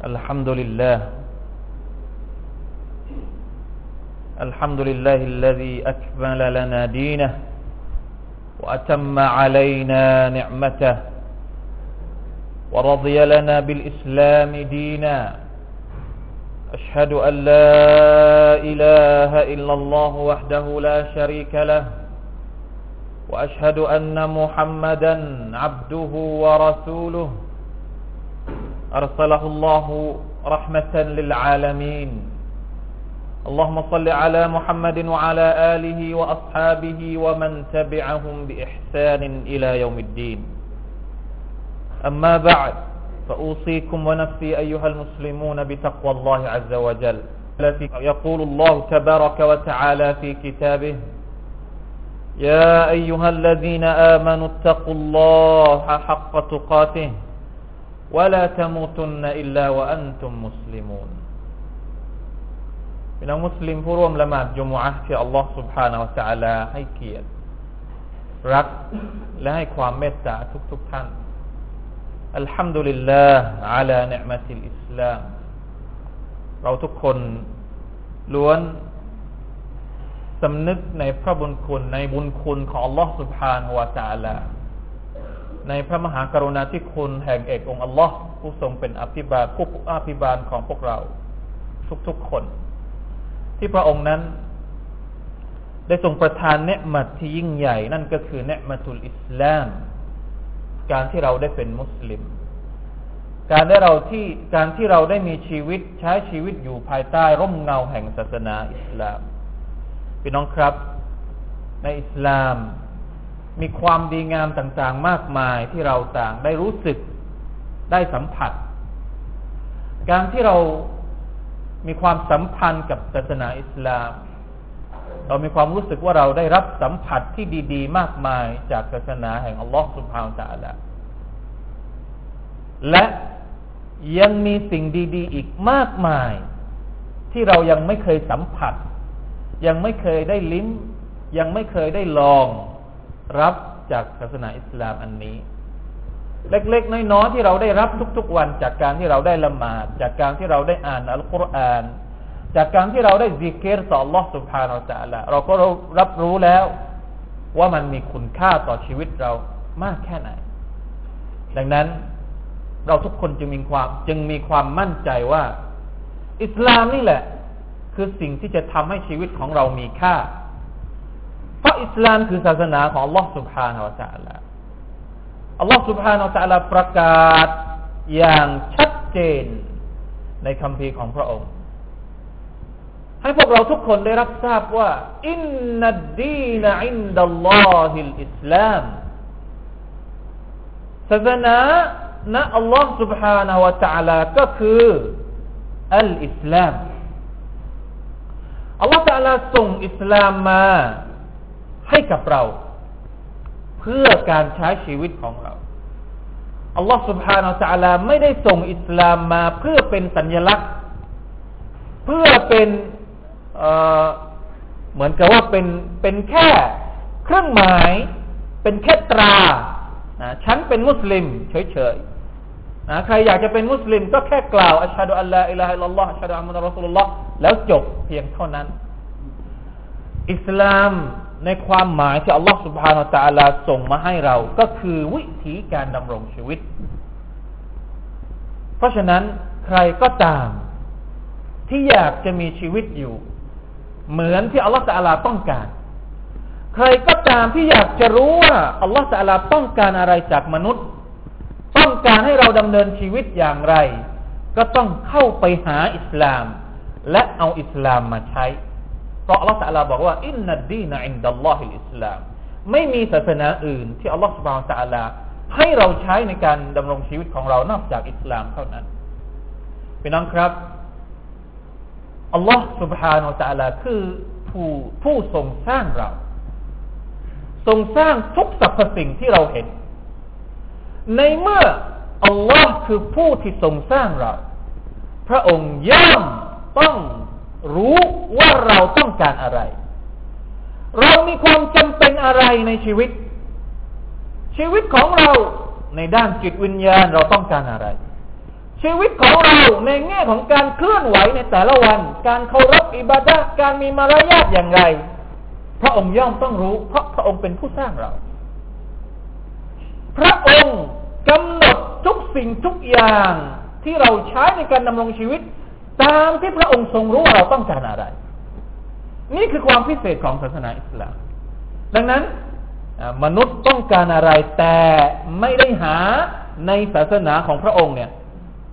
الحمد لله. الحمد لله الذي أكمل لنا دينه وأتم علينا نعمته ورضي لنا بالإسلام دينا. أشهد أن لا إله إلا الله وحده لا شريك له وأشهد أن محمدا عبده ورسوله. أرسله الله رحمة للعالمين. اللهم صل على محمد وعلى آله وأصحابه ومن تبعهم بإحسان إلى يوم الدين. أما بعد فأوصيكم ونفسي أيها المسلمون بتقوى الله عز وجل. يقول الله تبارك وتعالى في كتابه يا أيها الذين آمنوا اتقوا الله حق تقاته. ولا تموتن إلا وأنتم مسلمون พี่น้องมุสลิมผู้ร่วมละหมาดจุมอะที่อัลลอฮ์ سبحانه และ تعالى ให้เกียรติ รัก และให้ความเมตตาทุกๆทท่านอัลฮัมดุลิลลาห์อาลาเนืมติลอิสลามเราทุกคนล้วนสำนึกในพระบุญคุณในบุญคุณของอัลลอฮ์ سبحانه และ تعالى ในพระมหากรุณาธิคุณแห่งเอกองค์อัลลอฮ์ผู้ทรงเป็นอภิบาลผู้อภิบาลของพวกเรา ทุกๆคน ที่พระองค์นั้น ได้ทรงประทานเนืมัดที่ยิ่งใหญ่ นั่นก็คือเนืมัตุลอิสลาม การที่เราได้เป็นมุสลิม การได้เราที่การที่เราได้มีชีวิตใช้ชีวิตอยู่ภายใต้ร่มเงาแห่งศาสนาอิสลามพี่น้องครับ ในอิสลาม มีความดีงามต่างๆ มากมายที่เราต่างได้รู้สึกได้สัมผัส การที่เรามีความสัมพันธ์กับศาสนาอิสลาม เรามีความรู้สึกว่าเราได้รับสัมผัสที่ดีๆ มากมายจากศาสนาแห่งอัลลอฮฺสุบฮานตะละและยังมีสิ่งดีๆ อีกมากมาย ที่เรายังไม่เคยสัมผัส ยังไม่เคยได้ลิ้ม ยังไม่เคยได้ลอง รับจากศาสนาอิสลามอันนี้ เล็ก ๆ น้อยๆที่เราได้รับทุก ๆ วันจากการที่เราได้ละหมาด จากการที่เราได้อ่านอัลกุรอาน จากการที่เราได้ซิกเกตต่อ Allah سبحانه และ تعالى เราก็รับรู้แล้ว ว่ามันมีคุณค่าต่อชีวิตเรามากแค่ไหน ดังนั้นเราทุกคนจึงมีความจึงมีความมั่นใจว่า อิสลามนี่แหละ คือสิ่งที่จะทำให้ชีวิตของเรามีค่าเพราะ อิสลามคือศาสนาของ Allah سبحانه และ تعالى Allah سبحانه และ تعالى ประกาศอย่างชัดเจนในคำพีของพระองค์ ให้พวกเราทุกคนได้รับทราบว่า อินนัดดีนอินดัลลอฮิลอิสลามศาสนาณอัลลอฮ์ سبحانه และ تعالى ก็คืออัลอิสลามอัลลอฮ์ تعالى ส่งอิสลามมา ให้กับเรา เพื่อการใช้ชีวิตของเรา อัลลอฮฺ سبحانه และ تعالى ไม่ได้ส่งอิสลามมาเพื่อเป็นสัญลักษณ์ เพื่อเป็นเเหมือนกับว่าเป็นเป็นแค่เครื่องหมาย เป็นแค่ตรานะฉันเป็นมุสลิม เฉยๆนะใครอยากจะเป็นมุสลิม ก็แค่กล่าวอัชฮะดุอัลลอฮฺอิลลาฮิลลอฮฺอัชฮะดุอัลมุฮัมมัดรอสูลุลลอฮ์แล้วจบเพียงเท่านั้น อิสลาม ในความหมายที่อัลลอฮฺสุบฮานาตะลาส่งมาให้เรา ก็คือวิธีการดำรงชีวิต เพราะฉะนั้นใครก็ตาม ที่อยากจะมีชีวิตอยู่ เหมือนที่อัลลอฮฺ تعالى ต้องการ ใครก็ตามที่อยากจะรู้ว่าอัลลอฮฺ تعالى ต้องการอะไรจากมนุษย์ ต้องการให้เราดำเนินชีวิตอย่างไร ก็ต้องเข้าไปหาอิสลาม และเอาอิสลามมาใช้ ราะอัลลอฮฺตะลาบอกว่าอินนัดดีนอินดัลลอฮิลอิสลามไม่มีศาสนาอื่น ที่อัลลอฮฺ سبحانه وتعالىให้เราใช้ในการดำรงชีวิตของเรานอกจากอิสลามเท่านั้นพี่น้องครับอัลลอฮฺสุบฮานาตะลาคือผู้ผู้ทรงสร้างเรา ทรงสร้างทุกสรรพสิ่งที่เราเห็น ในเมื่ออัลลอฮ์คือผู้ที่ทรงสร้างเรา พระองค์ย่อมต้อง รู้ว่าเราต้องการอะไร เรามีความจำเป็นอะไรในชีวิต ชีวิตของเราในด้านจิตวิญญาณเราต้องการอะไร ชีวิตของเราในแง่ของการเคลื่อนไหวในแต่ละวัน การเคารพอิบาดะการมีมารยาทอย่างไร พระองค์ย่อมต้องรู้ เพราะพระองค์เป็นผู้สร้างเรา พระองค์กำหนดทุกสิ่งทุกอย่างที่เราใช้ในการดำรงชีวิต ตามที่พระองค์ทรงรู้ว่าเราต้องการอะไร นี่คือความพิเศษของศาสนาอิสลามดังนั้นมนุษย์ต้องการอะไรแต่ไม่ได้หาในศาสนาของพระองค์เนี่ย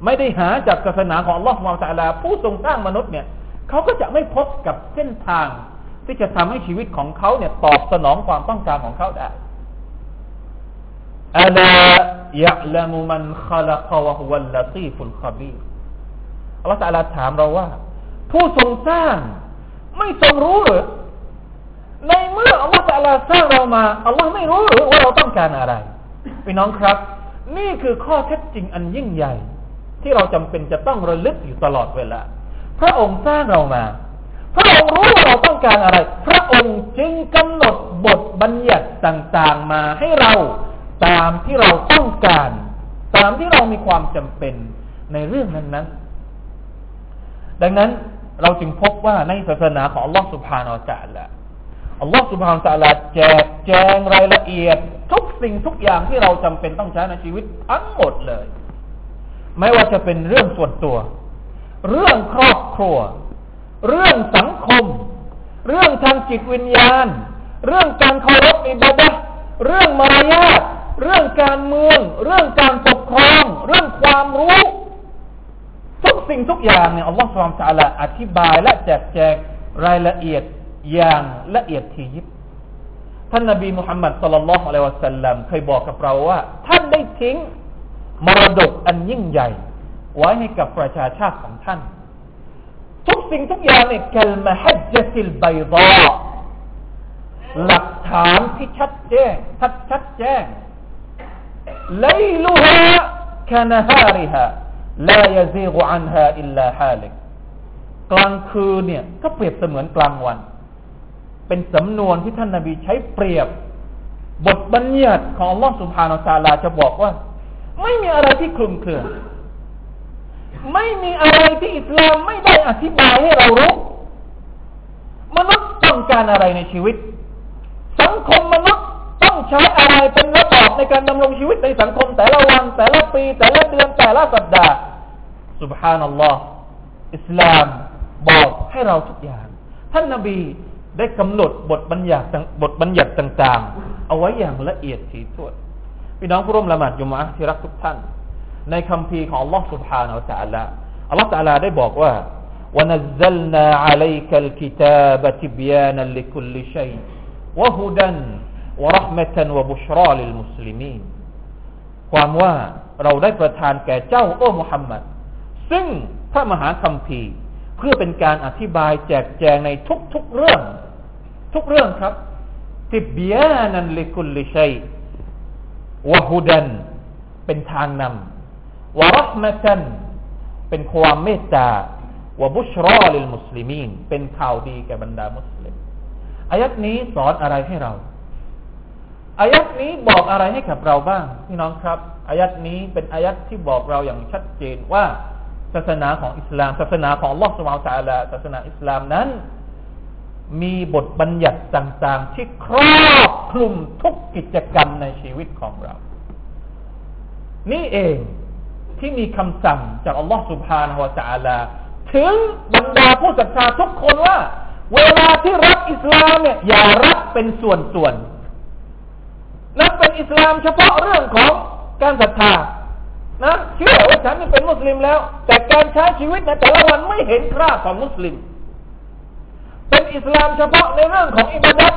ไม่ได้หาจากศาสนาของลอฮฺมาตาลา ผู้ทรงสร้างมนุษย์เนี่ยเขาก็จะไม่พบกับเส้นทาง ที่จะทำให้ชีวิตของเขาเนี่ย ตอบสนองความต้องการของเขาได้อัลยะลามุมันขลักวะฮุวัลลตีฟุลขบี อัลลอฮฺตาลาถามเราว่า ผู้ทรงสร้าง ไม่ทรงรู้หรือในเมื่ออัลลอฮฺตาลาสร้างเรามาอัลลอฮ์ไม่รู้หรือว่าเราต้องการอะไรพี่น้องครับ นี่คือข้อเท็จจริงอันยิ่งใหญ่ ที่เราจำเป็นจะต้องระลึกอยู่ตลอดเวลาพระองค์สร้างเรามา พระองค์รู้ว่าเราต้องการอะไร พระองค์จึงกำหนดบทบัญญัติต่างๆมาให้เราตามที่เราต้องการ ตามที่เรามีความจำเป็นในเรื่องนั้นๆ ดังนั้นเราจึงพบว่าในศาสนาของอัลลอฮฺสุบฮานาอัลลอฮฺอัลลอฮฺสุบฮานตะลาแจกแจงรายละเอียด ทุกสิ่งทุกอย่างที่เราจำเป็นต้องใช้ในชีวิตทั้งหมดเลย ไม่ว่าจะเป็นเรื่องส่วนตัว เรื่องครอบครัว เรื่องสังคม เรื่องทางจิตวิญญาณ เรื่องการเคารพอิบาดะเรื่องมารยาทเรื่องการเมือง เรื่องการปกครอง เรื่องความรู้ สิ่งทุกอย่างเนี่ยอัลลอฮฺสุบฮานะลาอธิบายและแจกแจงรายละเอียดอย่างละเอียดทียิบท่านนบีมุฮัมมัดสุลลัลลอฮุอะลัยวะสัลลัมเคยบอกกับเราว่า ท่านได้ทิ้งมรดกอันยิ่งใหญ่ ไว้ให้กับประชาชาติของท่าน ทุกสิ่งทุกอย่างเนี่ยกัลมฮัจจิลไบดาหลักฐานที่ชัดแจ้งชัดชัดแจ้งไลลุฮะคานฮาริฮะ ลายซีกอันฮาอิลลาฮาลิกกลางคืนเนี่ย ก็เปรียบเสมือนกลางวัน เป็นสำนวนที่ท่านนาบีใช้เปรียบบทบัญญัติของลอสุภานาซาลาจะบอกว่า ไม่มีอะไรที่คลุมเครือไม่มีอะไรที่อิสลามไม่ได้อธิบายให้เรารู้มนุษย์ต้องการอะไรในชีวิต สังคมมนุษย์ ใช้อะไรเป็นระบอบในการดำรงชีวิตในสังคมแต่ละวัน แต่ละปี แต่ละเดือนแต่ละสัปดาห์สุบฮานัลลอฮ์อิสลามบอกให้เราทุกอย่าง ท่านนาบีได้กำหนดบทบัญญัติบทบัญญัติต่างๆ เอาไว้อย่างละเอียดถี่ถ้วนพี่น้องผู้ร่วมละหมาดยุมะที่รักทุกท่าน ในคำพีของ Allah سبحانه และ تعالى Allah تعالى ได้บอกว่า ونزلنا عليك الكتاب تبيانا لكل شيء وهدى วรห์มะตันวะบุชรอลิลมุสลิมีนความว่าเราได้ประทานแก่เจ้าโอ้มุฮัมมัดซึ่งพระมหาคัมภีร์ เพื่อเป็นการอธิบายแจกแจงในทุกๆเรื่อง ทุกเรื่องครับ ติบยานันลิคุลลิชัยวะฮุดัน เป็นทางนำวรห์มะตันเป็นความเมตตาวะบุชรอลิลมุสลิมีนเป็นข่าวดีแก่บรรดามุสลิมอายัดนี้สอนอะไรให้เรา อายัดนี้บอกอะไรให้กับเราบ้างพี่น้องครับ อายัดนี้เป็นอายัดที่บอกเราอย่างชัดเจนว่าศาสนาของอิสลาม ศาสนาของลอสมาตาลาศาสนาอิสลามนั้น มีบทบัญญัติต่างๆ ที่ครอบคลุมทุกกิจกรรมในชีวิตของเรา นี่เองที่มีคำสั่งจากอัลลอฮฺสุบฮานาวะ ت ع ลา ถึงบรรดาผู้ศรัทธาทุกคนว่า เวลาที่รับอิสลามเนี่ยอย่ารับเป็นส่วนๆนับเป็น อิสลามเฉพาะเรื่องของการศรัทธานะเชื่อว่าฉันเป็นมุสลิมแล้ว แต่การใช้ชีวิตในแต่ละวันไม่เห็นคราบของมุสลิม เป็นอิสลามเฉพาะในเรื่องของอิบาดัต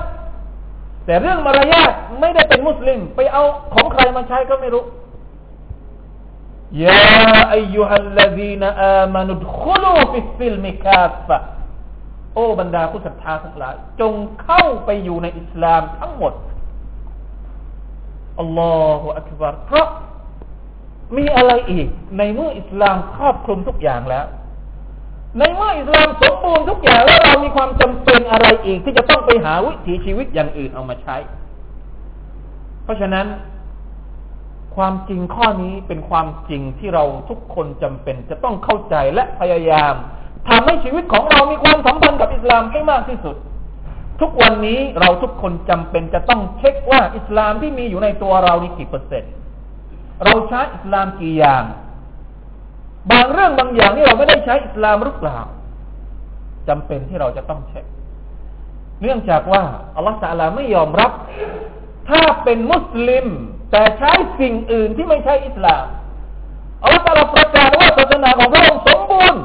แต่เรื่องมารยาทไม่ได้เป็นมุสลิม ไปเอาของใครมาใช้ก็ไม่รู้ยาอายุฮัลลดีนอามานุดคุลูฟิสิลมิคาฟะโอ้บรรดาผู้ศรัทธาทั้งหลาย จงเข้าไปอยู่ในอิสลามทั้งหมด อัลลอฮฺอักบารเพราะมีอะไรอีก ในเมื่ออิสลามครอบคลุมทุกอย่างแล้ว ในเมื่ออิสลามสมบูรณ์ทุกอย่างแล้วเรามีความจำเป็นอะไรอีก ที่จะต้องไปหาวิถีชีวิตอย่างอื่นเอามาใช้ เพราะฉะนั้น ความจริงข้อนี้เป็นความจริงที่เราทุกคนจำเป็น จะต้องเข้าใจและพยายามทำให้ชีวิตของเรามีความสัมพันธ์กับอิสลามให้มากที่สุด ทุกวันนี้เราทุกคนจำเป็นจะต้องเช็คว่าอิสลามที่มีอยู่ในตัวเรานี่กี่เปอร์เซ็นต์เราใช้อิสลามกี่อย่าง บางเรื่องบางอย่างที่เราไม่ได้ใช้อิสลามหรือเปล่าจำเป็นที่เราจะต้องเช็ค เนื่องจากว่าอัลลอฮฺตาลาไม่ยอมรับ ถ้าเป็นมุสลิม แต่ใช้สิ่งอื่นที่ไม่ใช่อิสลามอัลลอฮฺตาลาประกาศว่าศาสนาของพระองค์สมบูรณ์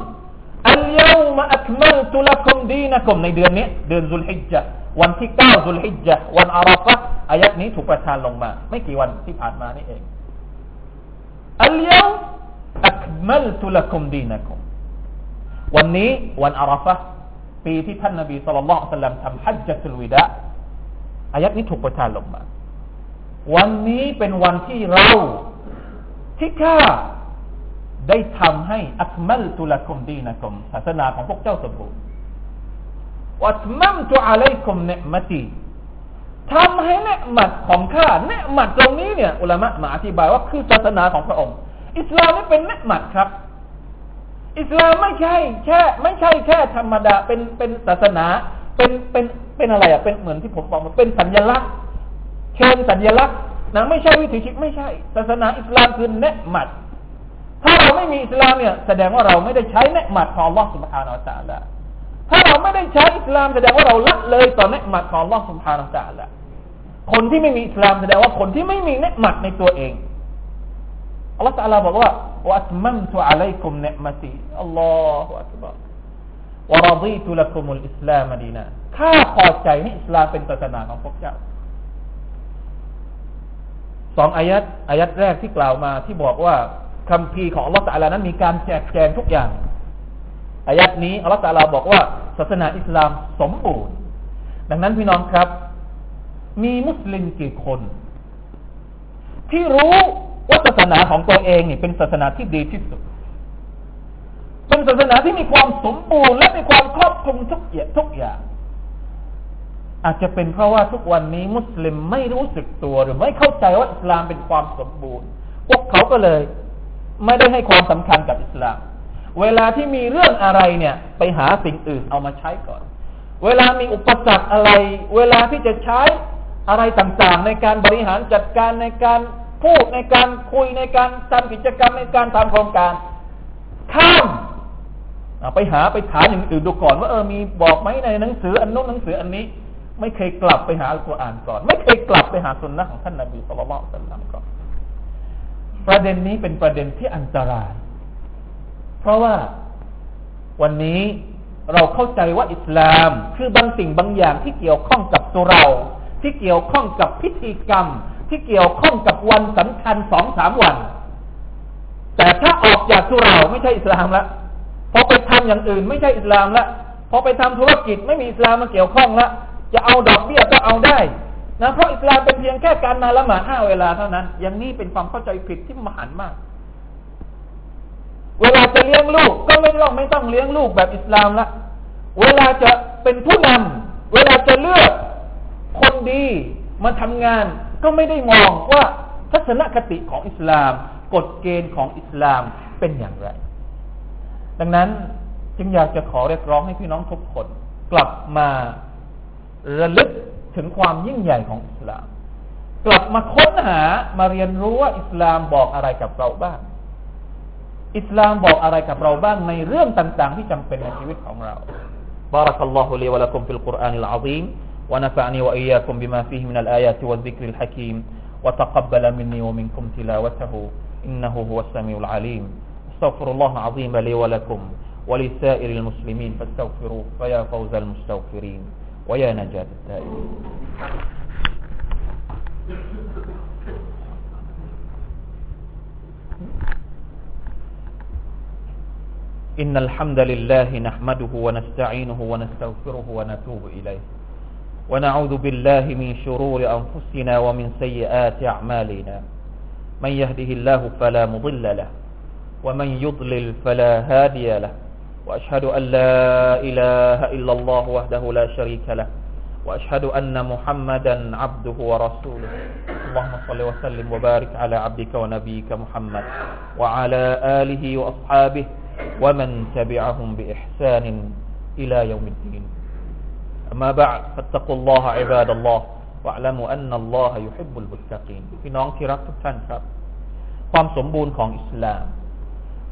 ลยามาอัคมัลตุลักุมดีนะกุมในเดือนนี้ เดือนซุลฮิจจ์วันที่เก้าซุลฮิจจ์วันอาราฟะอายัดนี้ถูกประทานลงมา ไม่กี่วันที่ผ่านมานี่เองอัลยาอัคมัลตุลักุมดีนะกุมวันนี้วันอาราฟะปีที่ท่านนบีสุลต่านสัลลัมทำฮัจญ์สุลวิดะอายัดนี้ถูกประทานลงมา วันนี้เป็นวันที่เราที่ข้า ได้ทำให้อัคมัลตุละกุมดีนะกุมศาสนาของพวกเจ้าสมบูรณ์วัตมัมตุอะลัยกุมเนมตีทำให้เนมัดของข้าเนมัดตรงนี้เนี่ย อุลามะมาอธิบายว่าคือศาสนาของพระองค์ อิสลามนี่เป็นเนมัดครับ อิสลามไม่ใช่แค่ไม่ใช่แค่ธรรมดาเป็นเป็นศาสนา เป็นเป็นเป็นอะไรอะเป็นเหมือนที่ผมบอกมันเป็นสัญลักษณ์เชิญสัญลักษณ์นะไม่ใช่วิถีชีวิตไม่ใช่ ศาสนาอิสลามคือเนืหมัด ไม่มีอิสลามเนี่ยแสดงว่าเราไม่ได้ใช้เนืหมัดของลอสุบฮานาอัลลอฮฺถ้าเราไม่ได้ใช้อิสลามแสดงว่าเราละเลยต่อเนืหมัดของลอสุบฮานาอัลลอฮฺคนที่ไม่มีอิสลามแสดงว่าคนที่ไม่มีเนืหมัดในตัวเองอัลลอฮฺตาลาบอกว่าโอัตมัมตุอะลัยกุมเนมตีอัลลอฮฺอักบารวะรดีตุลักุมุลอิสลามดีนะข้าพอใจให้อิสลามเป็นศาสนาของพวกเจ้าสองอายัดอายัดแรกที่กล่าวมาที่บอกว่า คำพีของอัลลอฮฺตาลานั้นมีการแจกแจงทุกอย่างอายัดนี้อัลลอฮฺตาลาบอกว่า ศาสนาอิสลามสมบูรณ์ ดังนั้นพี่น้องครับ มีมุสลิมกี่คน ที่รู้ว่าศาสนาของตัวเองนี่เป็นศาสนาที่ดีที่สุด เป็นศาสนาที่มีความสมบูรณ์และมีความครอบคลุมทุกอย่างทุกอย่างอาจจะเป็นเพราะว่าทุกวันนี้มุสลิมไม่รู้สึกตัวหรือไม่เข้าใจว่าอิสลามเป็นความสมบูรณ์ พวกเขาก็เลย ไม่ได้ให้ความสำคัญกับอิสลาม เวลาที่มีเรื่องอะไรเนี่ย ไปหาสิ่งอื่นเอามาใช้ก่อน เวลามีอุปสรรคอะไร เวลาที่จะใช้อะไรต่างๆ ในการบริหารจัดการในการพูดในการคุยในการทำกิจกรรมในการทำโครงการ ข้ามไปหาไปถามอย่างอื่นดูก่อน ว่าเออมีบอกไหมในหนังสืออันนู้นหนังสืออันนี้ ไม่เคยกลับไปหาอัลกุรอานก่อน ไม่เคยกลับไปหาสุนนะของท่านนบีสุลต่านสัลลัมก่อน ประเด็นนี้เป็นประเด็นที่อันตราย เพราะว่าวันนี้เราเข้าใจว่าอิสลามคือบางสิ่งบางอย่างที่เกี่ยวข้องกับตัวเรา ที่เกี่ยวข้องกับพิธีกรรม ที่เกี่ยวข้องกับวันสำคัญสองสามวัน แต่ถ้าออกจากสุราไม่ใช่อิสลามละพอไปทำอย่างอื่นไม่ใช่อิสลามละพอไปทำธุรกิจไม่มีอิสลามมาเกี่ยวข้องละจะเอาดอกเบี้ยก็เอาได้ นะเพราะอิสลามเป็นเพียงแค่การมาละหมาดห้าเวลาเท่านั้น อย่างนี้เป็นความเข้าใจผิดที่มหันมาก เวลาจะเลี้ยงลูกก็ไม่ต้องไม่ต้องเลี้ยงลูกแบบอิสลามละเวลาจะเป็นผู้นำเวลาจะเลือกคนดีมาทำงาน ก็ไม่ได้มองว่าทัศนคติของอิสลาม กฎเกณฑ์ของอิสลามเป็นอย่างไร ดังนั้นจึงอยากจะขอเรียกร้องให้พี่น้องทุกคน กลับมาระลึก ถึงความยิ่งใหญ่ของอิสลาม กลับมาค้นหามาเรียนรู้ว่าอิสลามบอกอะไรกับเราบ้าง อิสลามบอกอะไรกับเราบ้างในเรื่องต่าง ๆ ที่จำเป็นในชีวิตของเรา بارك الله لي ولكم في القرآن العظيم ونفعني وإياكم بما فيه من الآيات والذكر الحكيم وتقبل مني ومنكم تلاوته إنه هو السميع العليم استغفر الله العظيم لي ولكم ولسائر المسلمين فاستغفروه فيا فوز المستغفرين ويا نجاة التائبين إن الحمد لله نحمده ونستعينه ونستغفره ونتوب إليه. ونعوذ بالله من شرور أنفسنا ومن سيئات أعمالنا. من يهده الله فلا مضل له ومن يضلل فلا هادي له. وأشهد أن لا إله إلا الله وحده لا شريك له وأشهد أن محمدا عبده ورسوله. اللهم صل وسلم وبارك على عبدك ونبيك محمد وعلى آله وأصحابه ومن تبعهم بإحسان إلى يوم الدين. أما بعد فاتقوا الله عباد الله واعلموا أن الله يحب المتقين. في نون كرات تنفر ความสมบูรณ์ของอิสลาม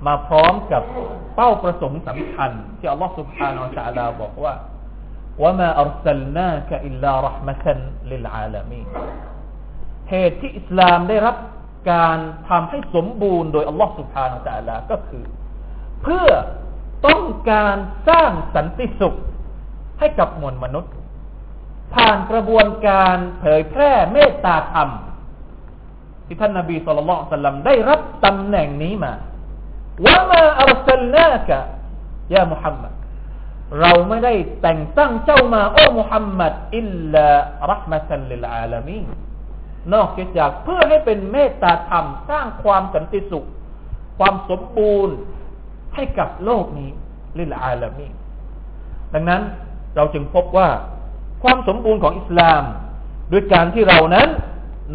มาพร้อมกับเป้าประสงค์สำคัญ ที่อัลลอฮฺสุบฮานาอัลลอฮฺบอกว่าว่ามาอัลสลนาคะอิลลารหมะตันลิลอาลามีเหตุที่อิสลามได้รับการทำให้สมบูรณ์โดยอัลลอฮฺสุบฮานาอัลลอฮฺก็คือ เพื่อต้องการสร้างสันติสุขให้กับมวลมนุษย์ ผ่านกระบวนการเผยแพร่เมตตาธรรม ที่ท่านนาบีสุลต่านได้รับตำแหน่งนี้มา ว่ามาอัลสลนากะยามุฮัมมัดเราไม่ได้แต่งตั้งเจ้ามาโอ้มุฮัมมัดอิลลารัหมะตันลิลอาลามีนอกจากเพื่อให้เป็นเมตตาธรรม สร้างความสันติสุข ความสมบูรณ์ให้กับโลกนี้ลิลอาลามีดังนั้นเราจึงพบว่าความสมบูรณ์ของอิสลาม ด้วยการที่เรานั้น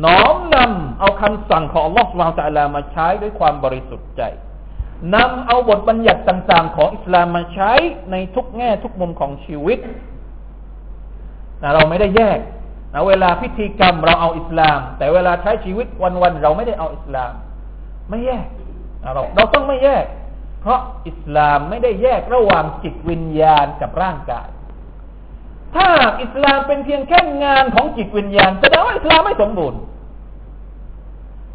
น้อมนำเอาคำสั่งของอัลลอฮฺสุบฮานตะลามาใช้ด้วยความบริสุทธิ์ใจ นำเอาบทบัญญัติต่าง ๆ ของอิสลามมาใช้ในทุกแง่ทุกมุมของชีวิตนะเราไม่ได้แยกนะเวลาพิธีกรรมเราเอาอิสลาม แต่เวลาใช้ชีวิตวันๆเราไม่ได้เอาอิสลาม ไม่แยกนะเราเราต้องไม่แยก เพราะอิสลามไม่ได้แยกระหว่างจิตวิญญาณกับร่างกาย ถ้าอิสลามเป็นเพียงแค่งานของจิตวิญญาณแสดงว่าอิสลามไม่สมบูรณ์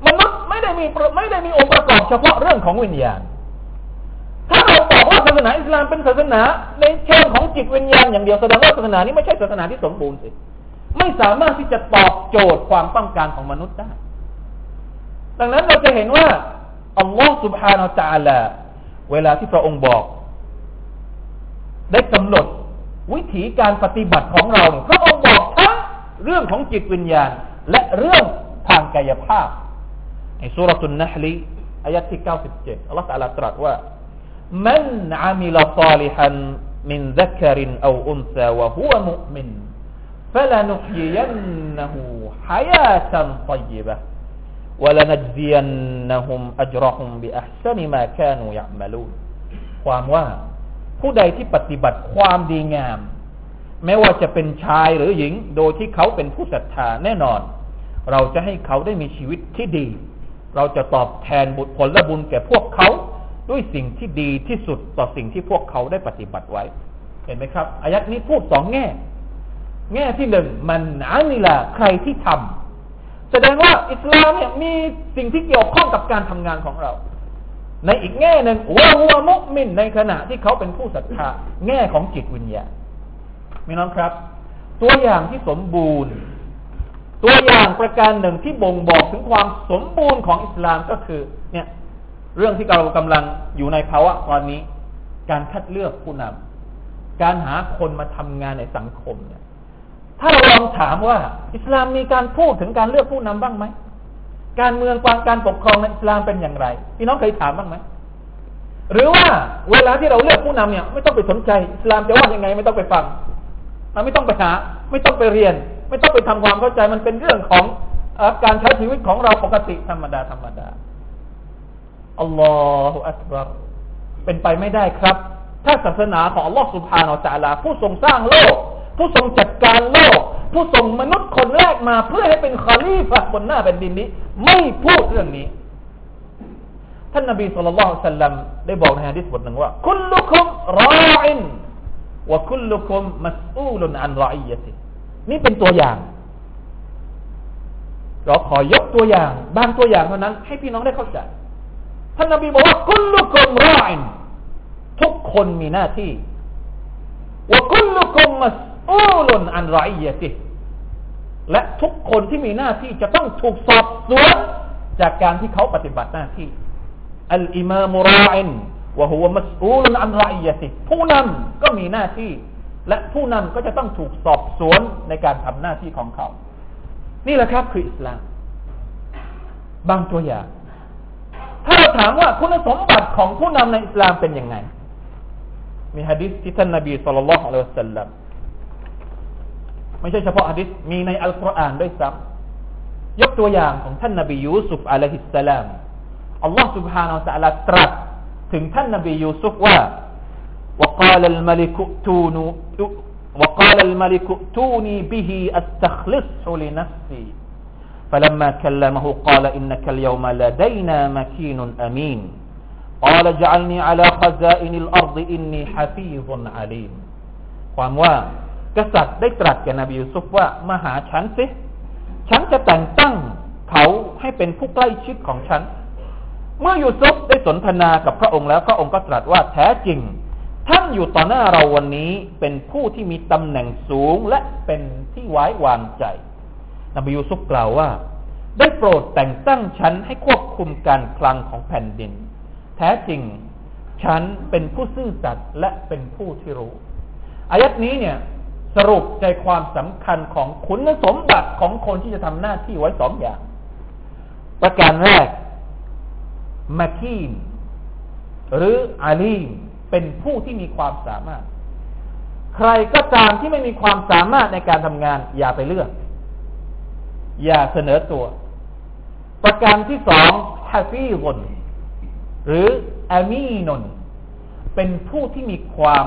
มนุษย์ไม่ได้มีไม่ได้มีองค์ประกอบเฉพาะเรื่องของวิญญาณถ้าเราบอกว่า ศาสนาอิสลามเป็นศาสนา ในเชิงของจิตวิญญาณอย่างเดียวแสดงว่าศาสนานี้ไม่ใช่ศาสนาที่สมบูรณ์สิไม่สามารถที่จะตอบโจทย์ความต้องการของมนุษย์ได้ ดังนั้นเราจะเห็นว่าอัลลอฮ์สุบฮานาอัลลอฮ์เวลาที่พระองค์บอก ได้กำหนดวิถีการปฏิบัติของเราพระองค์บอกทั้งเรื่องของจิตวิญญาณ และเรื่องทางกายภาพในสุรทุนนะฮลีอายะที่ 97 อัลลอฮฺตรัสว่า ตรัสว่า من عمل صالحا من ذكر أو أنثى وهو مؤمن فلنحيينه حياة طيبة ولنجزينهم أجرهم بأحسن ما كانوا يعملون ความว่าผู้ใดที่ปฏิบัติความดีงาม ไม่ว่าจะเป็นชายหรือหญิง โดยที่เขาเป็นผู้ศรัทธาแน่นอน เราจะให้เขาได้มีชีวิตที่ดี เราจะตอบแทนบุญผลและบุญแก่พวกเขา ด้วยสิ่งที่ดีที่สุดต่อสิ่งที่พวกเขาได้ปฏิบัติไว้ เห็นไหมครับอายัดนี้พูดสองแง่ แง่ที่หนึ่งมันอานิละใครที่ทำแสดงว่าอิสลามเนี่ยมีสิ่งที่เกี่ยวข้องกับการทำงานของเรา ในอีกแง่หนึ่งว่าหัวมุมินในขณะที่เขาเป็นผู้ศรัทธาแง่ของจิตวิญญาณมีน้องครับ ตัวอย่างที่สมบูรณ์ ตัวอย่างประการหนึ่งที่บ่งบอกถึงความสมบูรณ์ของอิสลามก็คือ เนี่ย เรื่องที่เรากำลังอยู่ในภาวะตอนนี้ การคัดเลือกผู้นำการหาคนมาทำงานในสังคมเนี่ย ถ้าเราลองถามว่า อิสลามมีการพูดถึงการเลือกผู้นำบ้างไหมการเมืองความการปกครองในอิสลามเป็นอย่างไรพี่น้องเคยถามบ้างไหมหรือว่าเวลาที่เราเลือกผู้นำเนี่ย ไม่ต้องไปสนใจอิสลามจะว่ายังไง ไม่ต้องไปฟังไม่ต้องไปหา ไม่ต้องไปเรียน ไม่ต้องไปทำความเข้าใจมันเป็นเรื่องของการใช้ชีวิตของเราปกติธรรมดาธรรมดา อัลลอฮฺอัลบารเป็นไปไม่ได้ครับ ถ้าศาสนาของอัลลอฮฺสุบฮานาอัลลอฮผู้ทรงสร้างโลก ผู้ทรงจัดการโลก ผู้ทรงมนุษย์คนแรกมาเพื่อให้เป็นคาลีฟะบนหน้าแผ่นดินนี้ ไม่พูดเรื่องนี้ ท่านนบีสุลต่านสัลลัมได้บอกในฮะดิษบทหนึ่งว่า คุลุคุมรออินวะคุลุคุมมัสอูลุนอันรออียตินี่เป็นตัวอย่างเราขอยกตัวอย่าง บางตัวอย่างเท่านั้น ให้พี่น้องได้เข้าใจ ท่านนบีบอกว่ากุลลุกุมรอนทุกคนมีหน้าที่ว่ากุลลุกุมมัสอูลุนอันรยติและทุกคนที่มีหน้าที่จะต้องถูกสอบสวนจากการที่เขาปฏิบัติหน้าที่อัลอิมามุรออนว่าหัวมัสอูลุนอันไรยยติผู้นำก็มีหน้าที่ และผู้นำก็จะต้องถูกสอบสวนในการทำหน้าที่ของเขา นี่แหละครับคืออิสลาม บางตัวอย่าง ถ้าเราถามว่าคุณสมบัติของผู้นำในอิสลามเป็นยังไง มีฮะดิษที่ท่านนบีสุลต่านละฮ์อัลลอฮฺสัลลัมไม่ใช่เฉพาะฮะดิษมีในอัลกุรอานด้วยซ้ ยกตัวอย่างของท่านนบียูซุฟอะลัยฮิสสลามอัลลอฮ์ سبحانه และ تعالى ตรัสถึงท่านนบียูซุฟว่า وقال الملك ائتوني وقال الملك ائتوني به استخلصه لنفسي فلما كلمه قال إنك اليوم لدينا مكين أمين قال اجعلني على خزائن الأرض إني حفيظ عليم ความว่ากษัตริย์ได้ตรัสแก่นบียูซุฟว่ามาหาฉันสิฉันจะแต่งตั้งเขาให้เป็นผู้ใกล้ชิดของฉัน เมื่อยูซุฟได้สนทนากับพระองค์แล้ว พระองค์ก็ตรัสว่าแท้จริง ท่านอยู่ต่อหน้าเราวันนี้เป็นผู้ที่มีตำแหน่งสูงและเป็นที่ไว้วางใจ นบียูซุฟกล่าวว่า ได้โปรดแต่งตั้งฉันให้ควบคุมการคลังของแผ่นดิน แท้จริง ฉันเป็นผู้ซื่อสัตย์และเป็นผู้ที่รู้อายัดนี้เนี่ย สรุปใจความสำคัญของคุณสมบัติของคนที่จะทำหน้าที่ไว้สองอย่าง ประการแรกมาคีนหรืออาลีมเป็นผู้ที่มีความสามารถ ใครก็ตามที่ไม่มีความสามารถในการทำงานอย่าไปเลือก อย่าเสนอตัว ประการที่สองฮาฟีรนหรืออามีนนเป็นผู้ที่มีความ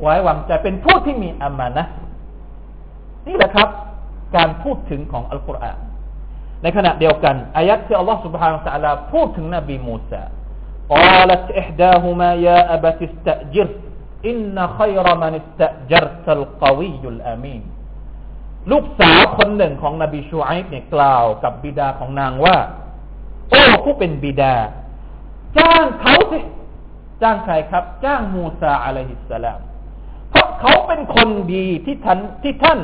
ไว้วางใจเป็นผู้ที่มีอามานะนี่แหละครับ การพูดถึงของอัลกุรอานในขณะเดียวกันอายัดที่อัลลอฮฺ سبحانه และ تعالى พูดถึงนบีมูซา قالت إحداهما يا أبت استأجر إن خير من استأجرت القوي الأمين ลูกสาวคนหนึ่งของนบีชูไอฟ์เนี่ยกล่าวกับบิดาของนางว่า โอ้ผู้เป็นบิดา จ้างเขาสิ จ้างใครครับ จ้างมูซาอะลัยฮิสสลาม เพราะเขาเป็นคนดีที่ท่านที่ท่าน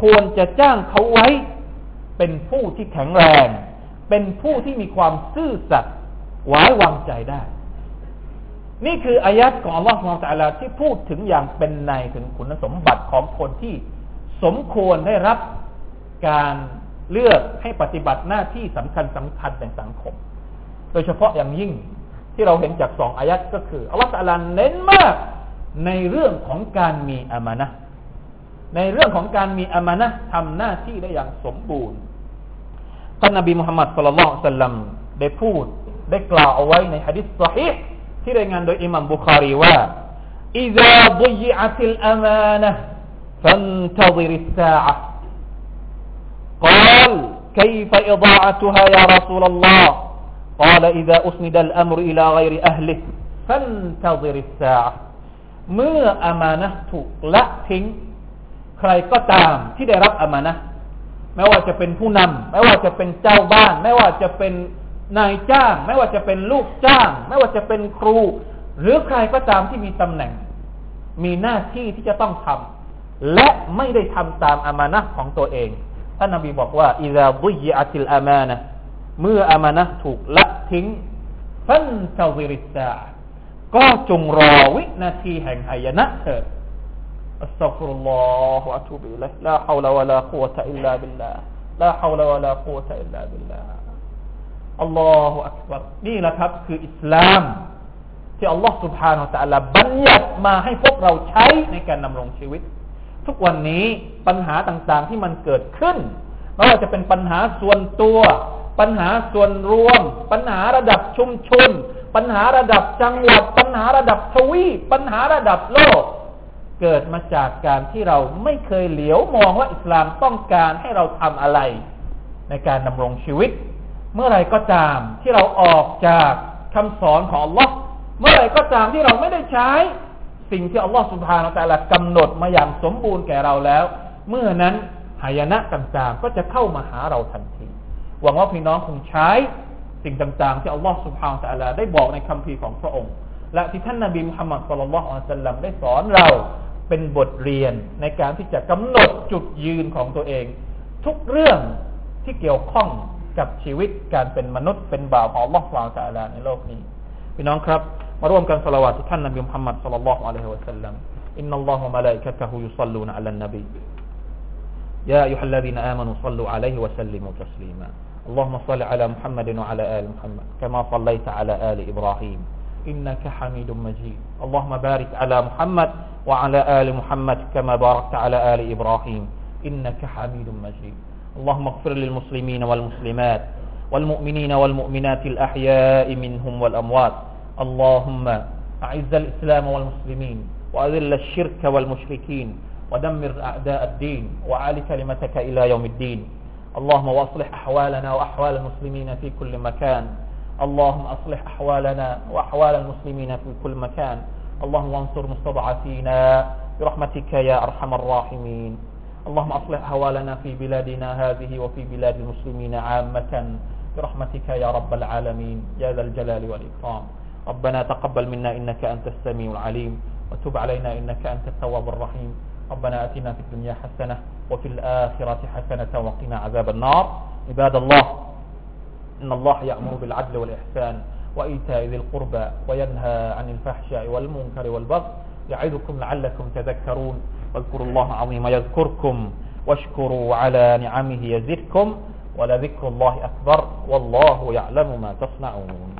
ควรจะจ้างเขาไว้ เป็นผู้ที่แข็งแรง เป็นผู้ที่มีความซื่อสัตย์ไว้วางใจได้ นี่คืออายัดของอัลลอฮฺสุบฮานตะลาที่พูดถึงอย่างเป็นในถึงคุณสมบัติของคนที่ สมควรได้รับการเลือกให้ปฏิบัติหน้าที่สำคัญสำคัญในสังคม โดยเฉพาะอย่างยิ่งที่เราเห็นจากสองอายัดก็คืออัลลอฮฺเน้นมากในเรื่องของการมีอามานะในเรื่องของการมีอามานะทำหน้าที่ได้อย่างสมบูรณ์ท่านนบีมุฮัมมัดสุลลัลสัลลัมได้พูดได้กล่าวเอาไว้ในฮะดิษสฮีที่รายงานโดยอิหมัมบุคารีว่า “إذا ضيعت الأمانة” فانتظر الساعة قال كيف إضاعتها يا رسول الله قال إذا أسند الأمر إلى غير أهله فانتظر الساعة เมื่ออามานะถูกละทิ้ง ใครก็ตามที่ได้รับอามานะไม่ว่าจะเป็นผู้นำไม่ว่าจะเป็นเจ้าบ้าน ไม่ว่าจะเป็นนายจ้าง ไม่ว่าจะเป็นลูกจ้าง ไม่ว่าจะเป็นครู หรือใครก็ตามที่มีตำแหน่ง มีหน้าที่ที่จะต้องทำ และไม่ได้ทำตามอามานะของตัวเองท่านนบีบอกว่าอิซาบุยอัติลอามานะเมื่ออามานะถูกละทิ้งฟันตาวิริสาก็จงรอวินาทีแห่งหายนะเถิดอัสตัฟุรุลลอฮฺอะตูบิลัยลาฮาวลาวะลากุวะตะอิลลาบิลลาลาฮาวลาวะลากุวะตะอิลลาบิลลาอัลลอฮฺอักบัรนี่แหละครับ คืออิสลาม ที่อัลลอฮฺ سبحانه และ تعالى บัญญัติมาให้พวกเราใช้ในการดำรงชีวิต ทุกวันนี้ปัญหาต่างๆที่มันเกิดขึ้นไม่ว่าจะเป็นปัญหาส่วนตัว ปัญหาส่วนรวม ปัญหาระดับชุมชน ปัญหาระดับจังหวัด ปัญหาระดับทวีปปัญหาระดับโลก เกิดมาจากการที่เราไม่เคยเหลียวมองว่าอิสลามต้องการให้เราทำอะไร ในการดำรงชีวิต เมื่อไรก็ตามที่เราออกจากคำสอนของอัลลอฮ์เมื่อไรก็ตามที่เราไม่ได้ใช้ สิ่งที่อัลลอฮ์สุบฮานาตะละกำหนดมาอย่างสมบูรณ์แก่เราแล้ว เมื่อนั้นหายนะต่างๆ ก็จะเข้ามาหาเราทันที หวังว่าพี่น้องคงใช้สิ่งต่างๆ ที่อัลลอฮ์สุบฮานาตะละได้บอกในคำพีของพระองค์ และที่ท่านนาบีมุฮัมมัดสุลลัลลอฮุอะลัยฮิสลัมได้สอนเราเป็นบทเรียนในการที่จะกำหนดจุดยืนของตัวเอง ทุกเรื่องที่เกี่ยวข้องกับชีวิตการเป็นมนุษย์เป็นบ่าวของ Allah สวาตาลาในโลกนี้พี่น้องครับ มาร่วมกันสละวาตท่านนบีมุฮัมมัดสัลลัลลอฮุอะลัยฮิวะสัลลัมอินนัลลอฮฺมะลาอิกะตะฮุยุศ็อลลูนอะลันนบี يا أيها الذين آمنوا صلوا عليه وسلموا تسليما اللهم صل على محمد وعلى آل محمد كما صليت على آل إبراهيم إنك حميد مجيد اللهم بارك على محمد وعلى آل محمد كما باركت على آل إبراهيم إنك حميد مجيد اللهم اغفر للمسلمين والمسلمات والمؤمنين والمؤمنات الأحياء منهم والأموات اللهم أعز الإسلام والمسلمين وأذل الشرك والمشركين ودمر أعداء الدين وعال كلمتك إلى يوم الدين. اللهم وأصلح أحوالنا وأحوال المسلمين في كل مكان. اللهم أصلح أحوالنا وأحوال المسلمين في كل مكان. اللهم انصر مستضعفينا برحمتك يا أرحم الراحمين. اللهم أصلح أحوالنا في بلادنا هذه وفي بلاد المسلمين عامة برحمتك يا رب العالمين. يا ذا الجلال والإكرام. ربنا تقبل منا إنك أنت السميع العليم وتب علينا إنك أنت التواب الرحيم. ربنا أتنا في الدنيا حسنة وفي الآخرة حسنة وقنا عذاب النار. عباد الله إن الله يأمر بالعدل والإحسان وإيتاء ذي القربى وينهى عن الفحشاء والمنكر والبغي. يعظكم لعلكم تذكرون. واذكروا الله عظيم يذكركم واشكروا على نعمه يزدكم ولذكر الله أكبر والله يعلم ما تصنعون.